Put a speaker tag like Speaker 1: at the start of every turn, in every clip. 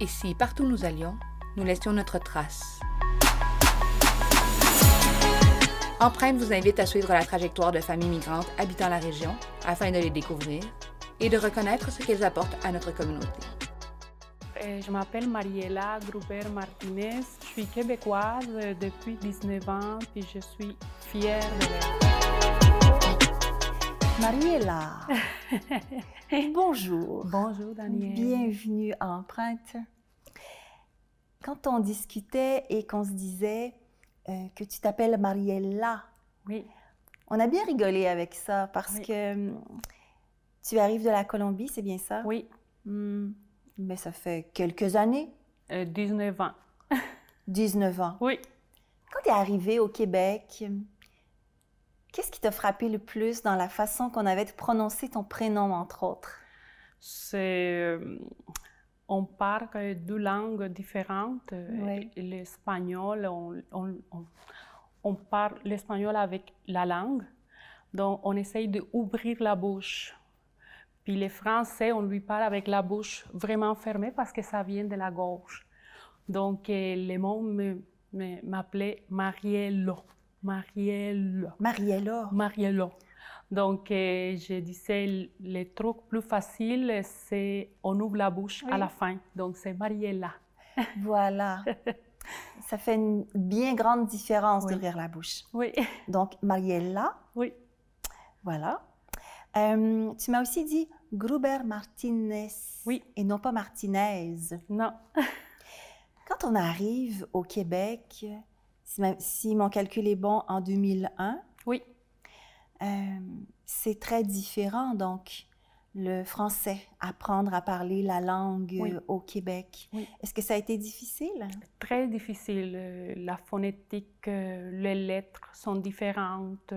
Speaker 1: Et si, partout où nous allions, nous laissions notre trace. Empreinte vous invite à suivre la trajectoire de familles migrantes habitant la région afin de les découvrir et de reconnaître ce qu'elles apportent à notre communauté.
Speaker 2: Euh, Je m'appelle Mariela Gruber Martinez. Je suis québécoise depuis 19 ans et je suis fière de l'être.
Speaker 3: Mariela, bonjour.
Speaker 2: Bonjour Daniel.
Speaker 3: Bienvenue à Empreinte. Quand on discutait et qu'on se disait euh, que tu t'appelles Mariella,
Speaker 2: Oui,
Speaker 3: on a bien rigolé avec ça parce
Speaker 2: Oui.
Speaker 3: que hum, tu arrives de la Colombie, c'est bien ça?
Speaker 2: oui,
Speaker 3: Hmm, Mais ça fait quelques années,
Speaker 2: euh, 19 ans.
Speaker 3: 19 ans.
Speaker 2: Oui.
Speaker 3: Quand tu es arrivé au Québec, qu'est-ce qui t'a frappé le plus dans la façon qu'on avait de prononcer ton prénom, entre autres?
Speaker 2: C'est, on parle deux langues différentes. euh,
Speaker 3: Oui.
Speaker 2: L'espagnol, on, on- on- on parle l'espagnol avec la langue, donc on essaye d'ouvrir la bouche. Puis les Français, on lui parle avec la bouche vraiment fermée parce que ça vient de la gorge. Donc euh, les mots m'appelaient Mariello. Mariello.
Speaker 3: Mariella.
Speaker 2: Mariello. Donc, euh, je disais, le truc plus facile, c'est on ouvre la bouche à la fin. Donc, c'est Mariella.
Speaker 3: Voilà. Ça fait une bien grande différence
Speaker 2: Oui.
Speaker 3: d'ouvrir la bouche.
Speaker 2: Oui,
Speaker 3: Donc, Mariella,
Speaker 2: oui,
Speaker 3: voilà. Euh, tu m'as aussi dit Gruber Martinez
Speaker 2: Oui.
Speaker 3: et non pas Martinez.
Speaker 2: non.
Speaker 3: Quand on arrive au Québec, si, ma- si mon calcul est bon, en 2001,
Speaker 2: Oui.
Speaker 3: Euh, c'est très différent. Donc, le français, apprendre à parler la langue
Speaker 2: Oui.
Speaker 3: euh, au Québec.
Speaker 2: Oui.
Speaker 3: Est-ce que ça a été difficile?
Speaker 2: Très difficile. Euh, La phonétique, les lettres sont différentes.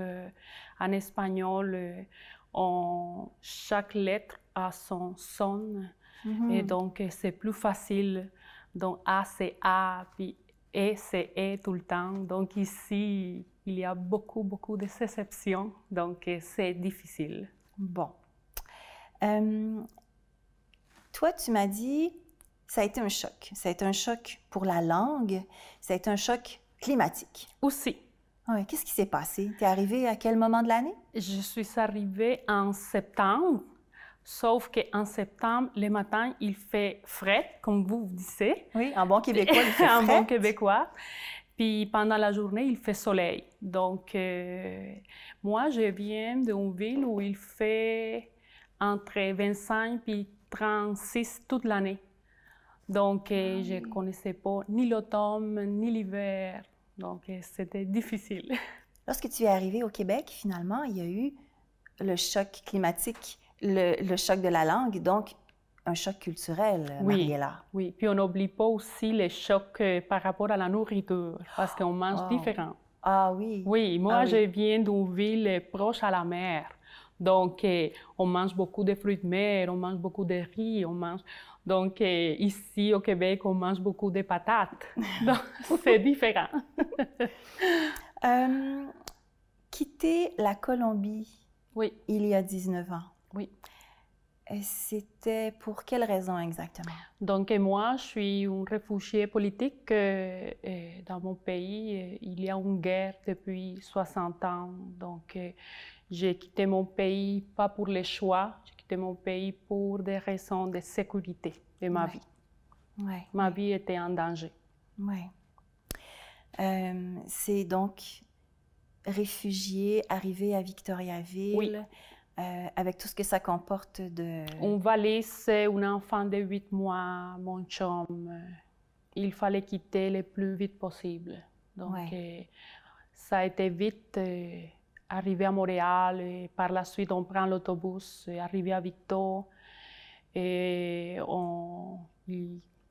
Speaker 2: En espagnol, on- chaque lettre a son son. Et
Speaker 3: Mhm.
Speaker 2: donc, c'est plus facile. Donc, A, c'est A, puis E, c'est E tout le temps. Donc, ici, il y a beaucoup, beaucoup de exceptions. Donc, euh, c'est difficile.
Speaker 3: Bon. Euh, toi, tu m'as dit, ça a été un choc. Ça a été un choc pour la langue, ça a été un choc climatique.
Speaker 2: Aussi,
Speaker 3: Ouais, Qu'est-ce qui s'est passé? Tu es arrivé à quel moment de l'année?
Speaker 2: je suis arrivée en septembre, sauf qu'en septembre, le matin, il fait frais, comme vous disiez.
Speaker 3: Oui, en bon québécois, il fait
Speaker 2: en bon québécois. Puis pendant la journée, il fait soleil. Donc, euh, moi, je viens d'une ville où il fait entre 25 et 36 toute l'année. Donc, euh, je ne connaissais pas ni l'automne ni l'hiver. Donc, euh, c'était difficile.
Speaker 3: Lorsque tu es arrivé au Québec, finalement, il y a eu le choc climatique, le, le choc de la langue, donc un choc culturel,
Speaker 2: Oui.
Speaker 3: Mariella.
Speaker 2: Oui, puis on n'oublie pas aussi les chocs euh, par rapport à la nourriture, parce qu'on mange
Speaker 3: Oh.
Speaker 2: différent.
Speaker 3: Ah oui.
Speaker 2: Oui, moi,
Speaker 3: Ah oui.
Speaker 2: je viens d'une ville proche à la mer. Donc, euh, on mange beaucoup de fruits de mer, on mange beaucoup de riz, on mange... Donc, euh, ici, au Québec, on mange beaucoup de patates. Donc, c'est différent.
Speaker 3: Euh, quitter la Colombie
Speaker 2: Oui,
Speaker 3: il y a 19 ans.
Speaker 2: oui.
Speaker 3: C'était pour quelle raison exactement?
Speaker 2: Donc, moi, je suis une réfugiée politique. euh, dans mon pays, euh, il y a une guerre depuis 60 ans. Donc, euh, j'ai quitté mon pays pas pour les choix, j'ai quitté mon pays pour des raisons de sécurité de ma
Speaker 3: Ouais.
Speaker 2: vie.
Speaker 3: Oui.
Speaker 2: Ma vie était en danger.
Speaker 3: Oui. Euh, c'est donc réfugié, arrivé à Victoriaville,
Speaker 2: Oui.
Speaker 3: Euh, avec tout ce que ça comporte de...
Speaker 2: Une valise, un enfant de 8 mois, mon chum. euh, Il fallait quitter le plus vite possible. Donc,
Speaker 3: Ouais.
Speaker 2: euh, ça a été vite. euh, arrivé à Montréal, et par la suite, on prend l'autobus, et arrivé à Victo. Et on,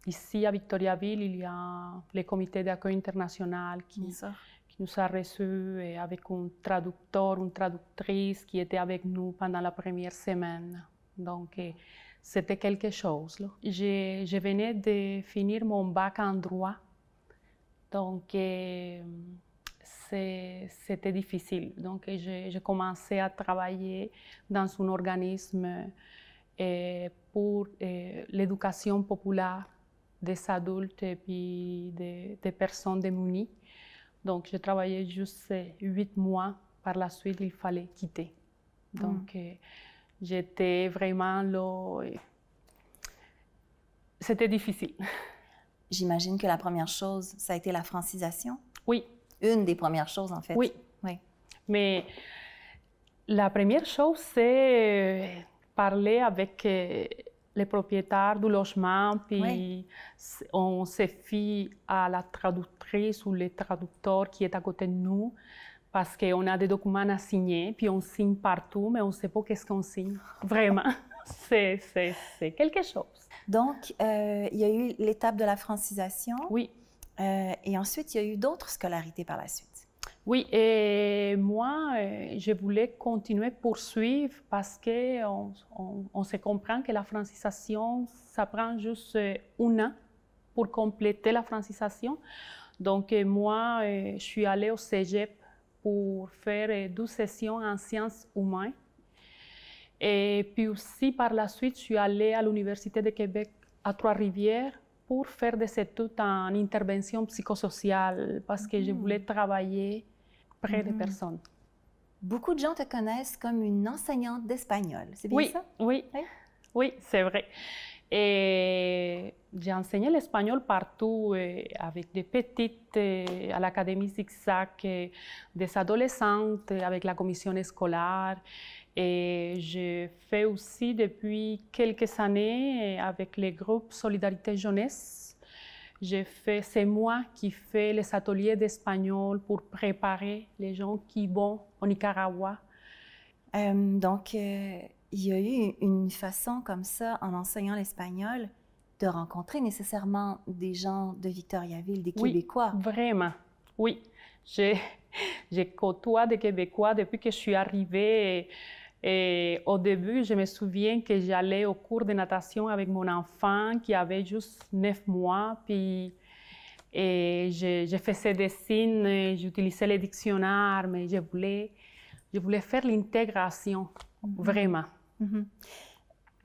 Speaker 2: ici, à Victoriaville, il y a le comité d'accueil international qui nous a reçus avec un traducteur, une traductrice qui était avec nous pendant la première semaine. Donc, c'était quelque chose. Je, venais de finir mon bac en droit. Donc, c'était difficile. Donc, j'ai commencé à travailler dans un organisme pour l'éducation populaire des adultes et puis des personnes démunies. Donc, j'ai travaillé juste huit mois. Par la suite, il fallait quitter. Donc, euh, j'étais vraiment là. C'était difficile.
Speaker 3: J'imagine que la première chose, ça a été la francisation?
Speaker 2: Oui.
Speaker 3: Une des premières choses, en fait.
Speaker 2: Oui.
Speaker 3: Oui.
Speaker 2: Mais la première chose, c'est euh, parler avec euh, les propriétaires du logement, puis on se fie à la traductrice ou le traducteur qui est à côté de nous, parce qu'on a des documents à signer, puis on signe partout, mais on ne sait pas qu'est-ce qu'on signe. Vraiment, c'est quelque chose.
Speaker 3: Donc, euh, il y a eu l'étape de la francisation.
Speaker 2: Oui.
Speaker 3: Euh, et ensuite, il y a eu d'autres scolarités par la suite.
Speaker 2: Oui, et moi, euh, je voulais continuer poursuivre parce qu'on on, on, se comprend que la francisation, ça prend juste un an pour compléter la francisation. Donc, moi, je suis allée au cégep pour faire 12 sessions en sciences humaines. Et puis aussi, par la suite, je suis allée à l'Université de Québec à Trois-Rivières pour faire des études en intervention psychosociale parce que je voulais travailler près des personnes.
Speaker 3: Beaucoup de gens te connaissent comme une enseignante d'espagnol, c'est bien
Speaker 2: oui,
Speaker 3: ça?
Speaker 2: Oui, oui, oui c'est vrai. Et j'ai enseigné l'espagnol partout, euh, avec des petites euh, à l'Académie Zigzag, euh, des adolescentes avec la commission scolaire. Et je fais aussi depuis quelques années avec le groupe Solidarité Jeunesse. Fait, c'est moi qui fais les ateliers d'espagnol pour préparer les gens qui vont au Nicaragua.
Speaker 3: donc, il y a eu une façon comme ça, en enseignant l'espagnol, de rencontrer nécessairement des gens de Victoriaville, des Québécois.
Speaker 2: Vraiment, oui. J'ai, j'ai côtoie des Québécois depuis que je suis arrivée. Et, au début, je me souviens que j'allais au cours de natation avec mon enfant qui avait juste neuf mois. Puis et je, je faisais des signes, j'utilisais les dictionnaires, mais je voulais, je voulais faire l'intégration, mhm. vraiment. Mhm.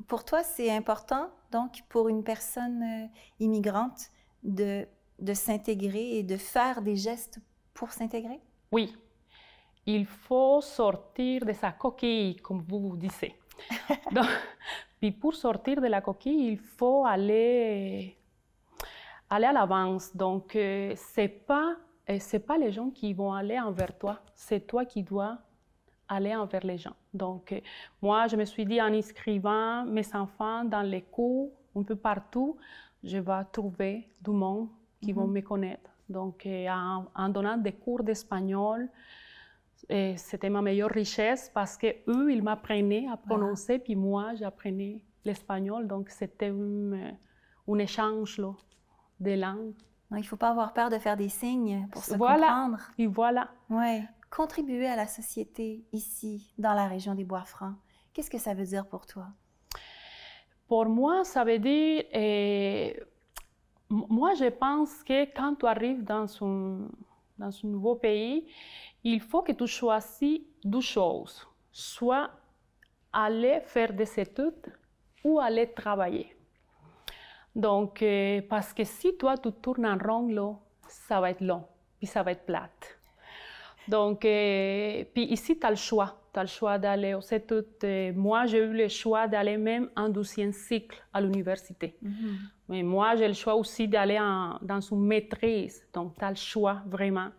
Speaker 3: Pour toi, c'est important, donc, pour une personne euh, immigrante de, de s'intégrer et de faire des gestes pour s'intégrer?
Speaker 2: Oui. Il faut sortir de sa coquille, comme vous disiez. donc, puis pour sortir de la coquille, il faut aller, aller à l'avance. Donc, euh, c'est pas euh, c'est pas les gens qui vont aller envers toi, c'est toi qui dois aller envers les gens. Donc, euh, moi, je me suis dit, en inscrivant mes enfants dans les cours, un peu partout, je vais trouver du monde qui vont mhm. me connaître. Donc, euh, en, donnant des cours d'espagnol, c'était ma meilleure richesse parce que eux, ils m'apprenaient à prononcer, puis moi, j'apprenais l'espagnol. Donc, c'était un, échange là, de langues.
Speaker 3: il ne faut pas avoir peur de faire des signes pour se comprendre.
Speaker 2: Et voilà.
Speaker 3: Ouais contribuer à la société ici, dans la région des Bois-Francs, qu'est-ce que ça veut dire pour toi?
Speaker 2: Pour moi, ça veut dire, eh, moi je pense que quand tu arrives dans un, dans un nouveau pays, il faut que tu choisisses deux choses. Soit aller faire des études ou aller travailler. Donc, eh, parce que si toi tu tournes en rond, là, ça va être long, puis ça va être plate. Donc, euh, puis ici, tu as le choix. Tu as le choix d'aller au tout. moi, j'ai eu le choix d'aller même en douzième cycle à l'université. Mhm. Mais moi, j'ai le choix aussi d'aller dans une maîtrise. Donc, tu as le choix vraiment.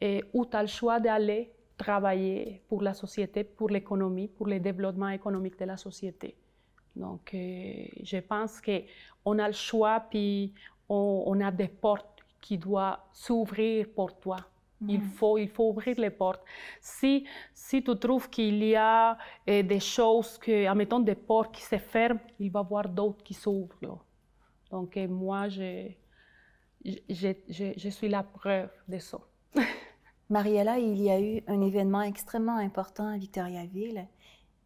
Speaker 2: Et, ou tu as le choix d'aller travailler pour la société, pour l'économie, pour le développement économique de la société. Donc, euh, je pense qu'on a le choix, puis on, on a des portes qui doivent s'ouvrir pour toi. Il, faut, il faut ouvrir les portes. Si, si tu trouves qu'il y a eh, des choses, que, admettons des portes qui se ferment, il va y avoir d'autres qui s'ouvrent. Donc, eh, moi, je, je, je, je, suis la preuve de ça.
Speaker 3: Mariella, il y a eu un événement extrêmement important à Victoriaville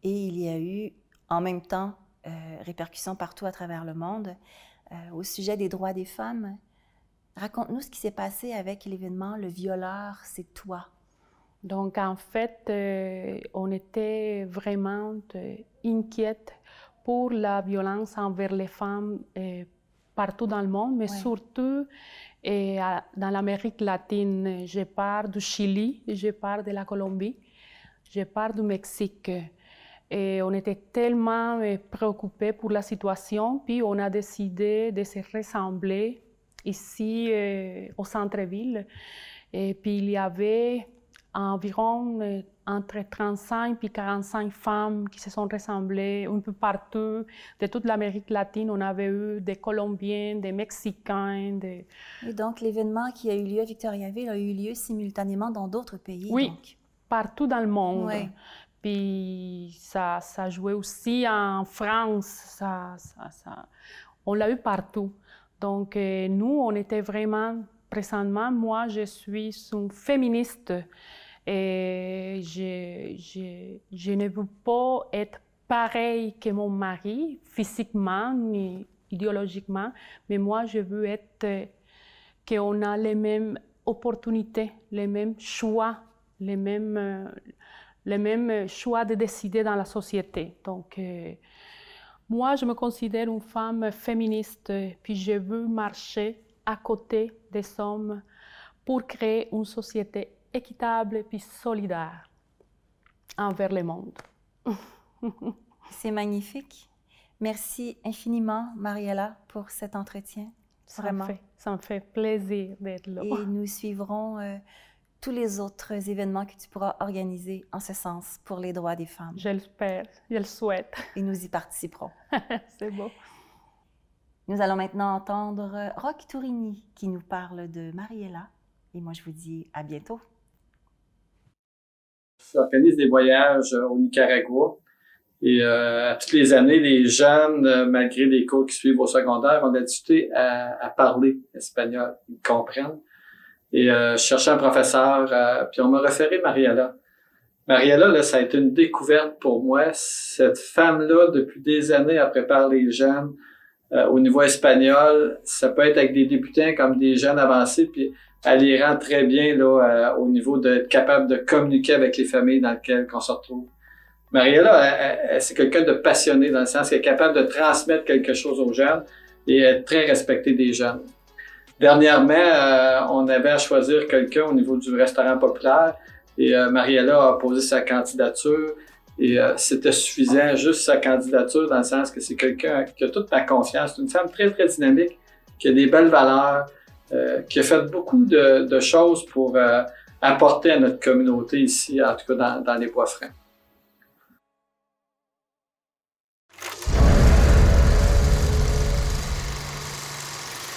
Speaker 3: et il y a eu en même temps euh, répercussions partout à travers le monde euh, au sujet des droits des femmes. Raconte-nous ce qui s'est passé avec l'événement Le violeur, c'est toi.
Speaker 2: Donc, en fait, euh, on était vraiment euh, inquiète pour la violence envers les femmes euh, partout dans le monde, mais surtout et, dans l'Amérique latine. Je pars du Chili, je pars de la Colombie, je pars du Mexique. Et on était tellement préoccupés pour la situation, puis on a décidé de se ressembler ici au centre-ville. Et puis il y avait environ euh, entre 35 et 45 femmes qui se sont ressemblées un peu partout, de toute l'Amérique latine. On avait eu des Colombiens, des Mexicains. Des...
Speaker 3: Et donc, l'événement qui a eu lieu à Victoriaville a eu lieu simultanément dans d'autres pays.
Speaker 2: Oui, partout dans le monde. Puis ça, ça jouait aussi en France. Ça, ça, on l'a eu partout. Donc, euh, nous, on était vraiment, présentement, moi, je suis une féministe. Et je, ne veux pas être pareil que mon mari, physiquement ni idéologiquement, mais moi, je veux être qu'on a les mêmes opportunités, les mêmes choix, les mêmes, les mêmes choix de décider dans la société. Donc, euh, moi, je me considère une femme féministe, puis je veux marcher à côté des hommes pour créer une société équitable et puis solidaire envers le monde.
Speaker 3: C'est magnifique. Merci infiniment, Mariella, pour cet entretien.
Speaker 2: Ça Me fait, ça me fait plaisir d'être là.
Speaker 3: Et nous suivrons euh, tous les autres événements que tu pourras organiser en ce sens pour les droits des femmes.
Speaker 2: Je l'espère, je le souhaite.
Speaker 3: Et nous y participerons.
Speaker 2: C'est beau.
Speaker 3: Nous allons maintenant entendre Rock Tourini qui nous parle de Mariella. Et moi, je vous dis à bientôt.
Speaker 4: J'organise des voyages euh, au Nicaragua. Et euh, toutes les années, les jeunes, euh, malgré les cours qui suivent au secondaire, ont la à, à parler espagnol. Ils comprennent. Et euh, je cherchais un professeur, euh, puis on m'a référé Mariella. Mariella, là, ça a été une découverte pour moi. Cette femme-là, depuis des années, elle prépare les jeunes au niveau espagnol. Ça peut être avec des débutants comme des jeunes avancés, puis elle les rend très bien là, euh, au niveau d'être capable de communiquer avec les familles dans lesquelles on se retrouve. Mariella, c'est quelqu'un de passionné dans le sens qu'elle est capable de transmettre quelque chose aux jeunes et être très respectée des jeunes. Dernièrement, euh, on avait à choisir quelqu'un au niveau du restaurant populaire et euh, Mariella a posé sa candidature et c'était suffisant, juste sa candidature dans le sens que c'est quelqu'un qui a toute ma confiance. C'est une femme très, très dynamique, qui a des belles valeurs, euh, qui a fait beaucoup de, choses pour euh, apporter à notre communauté ici, en tout cas dans, dans les bois francs.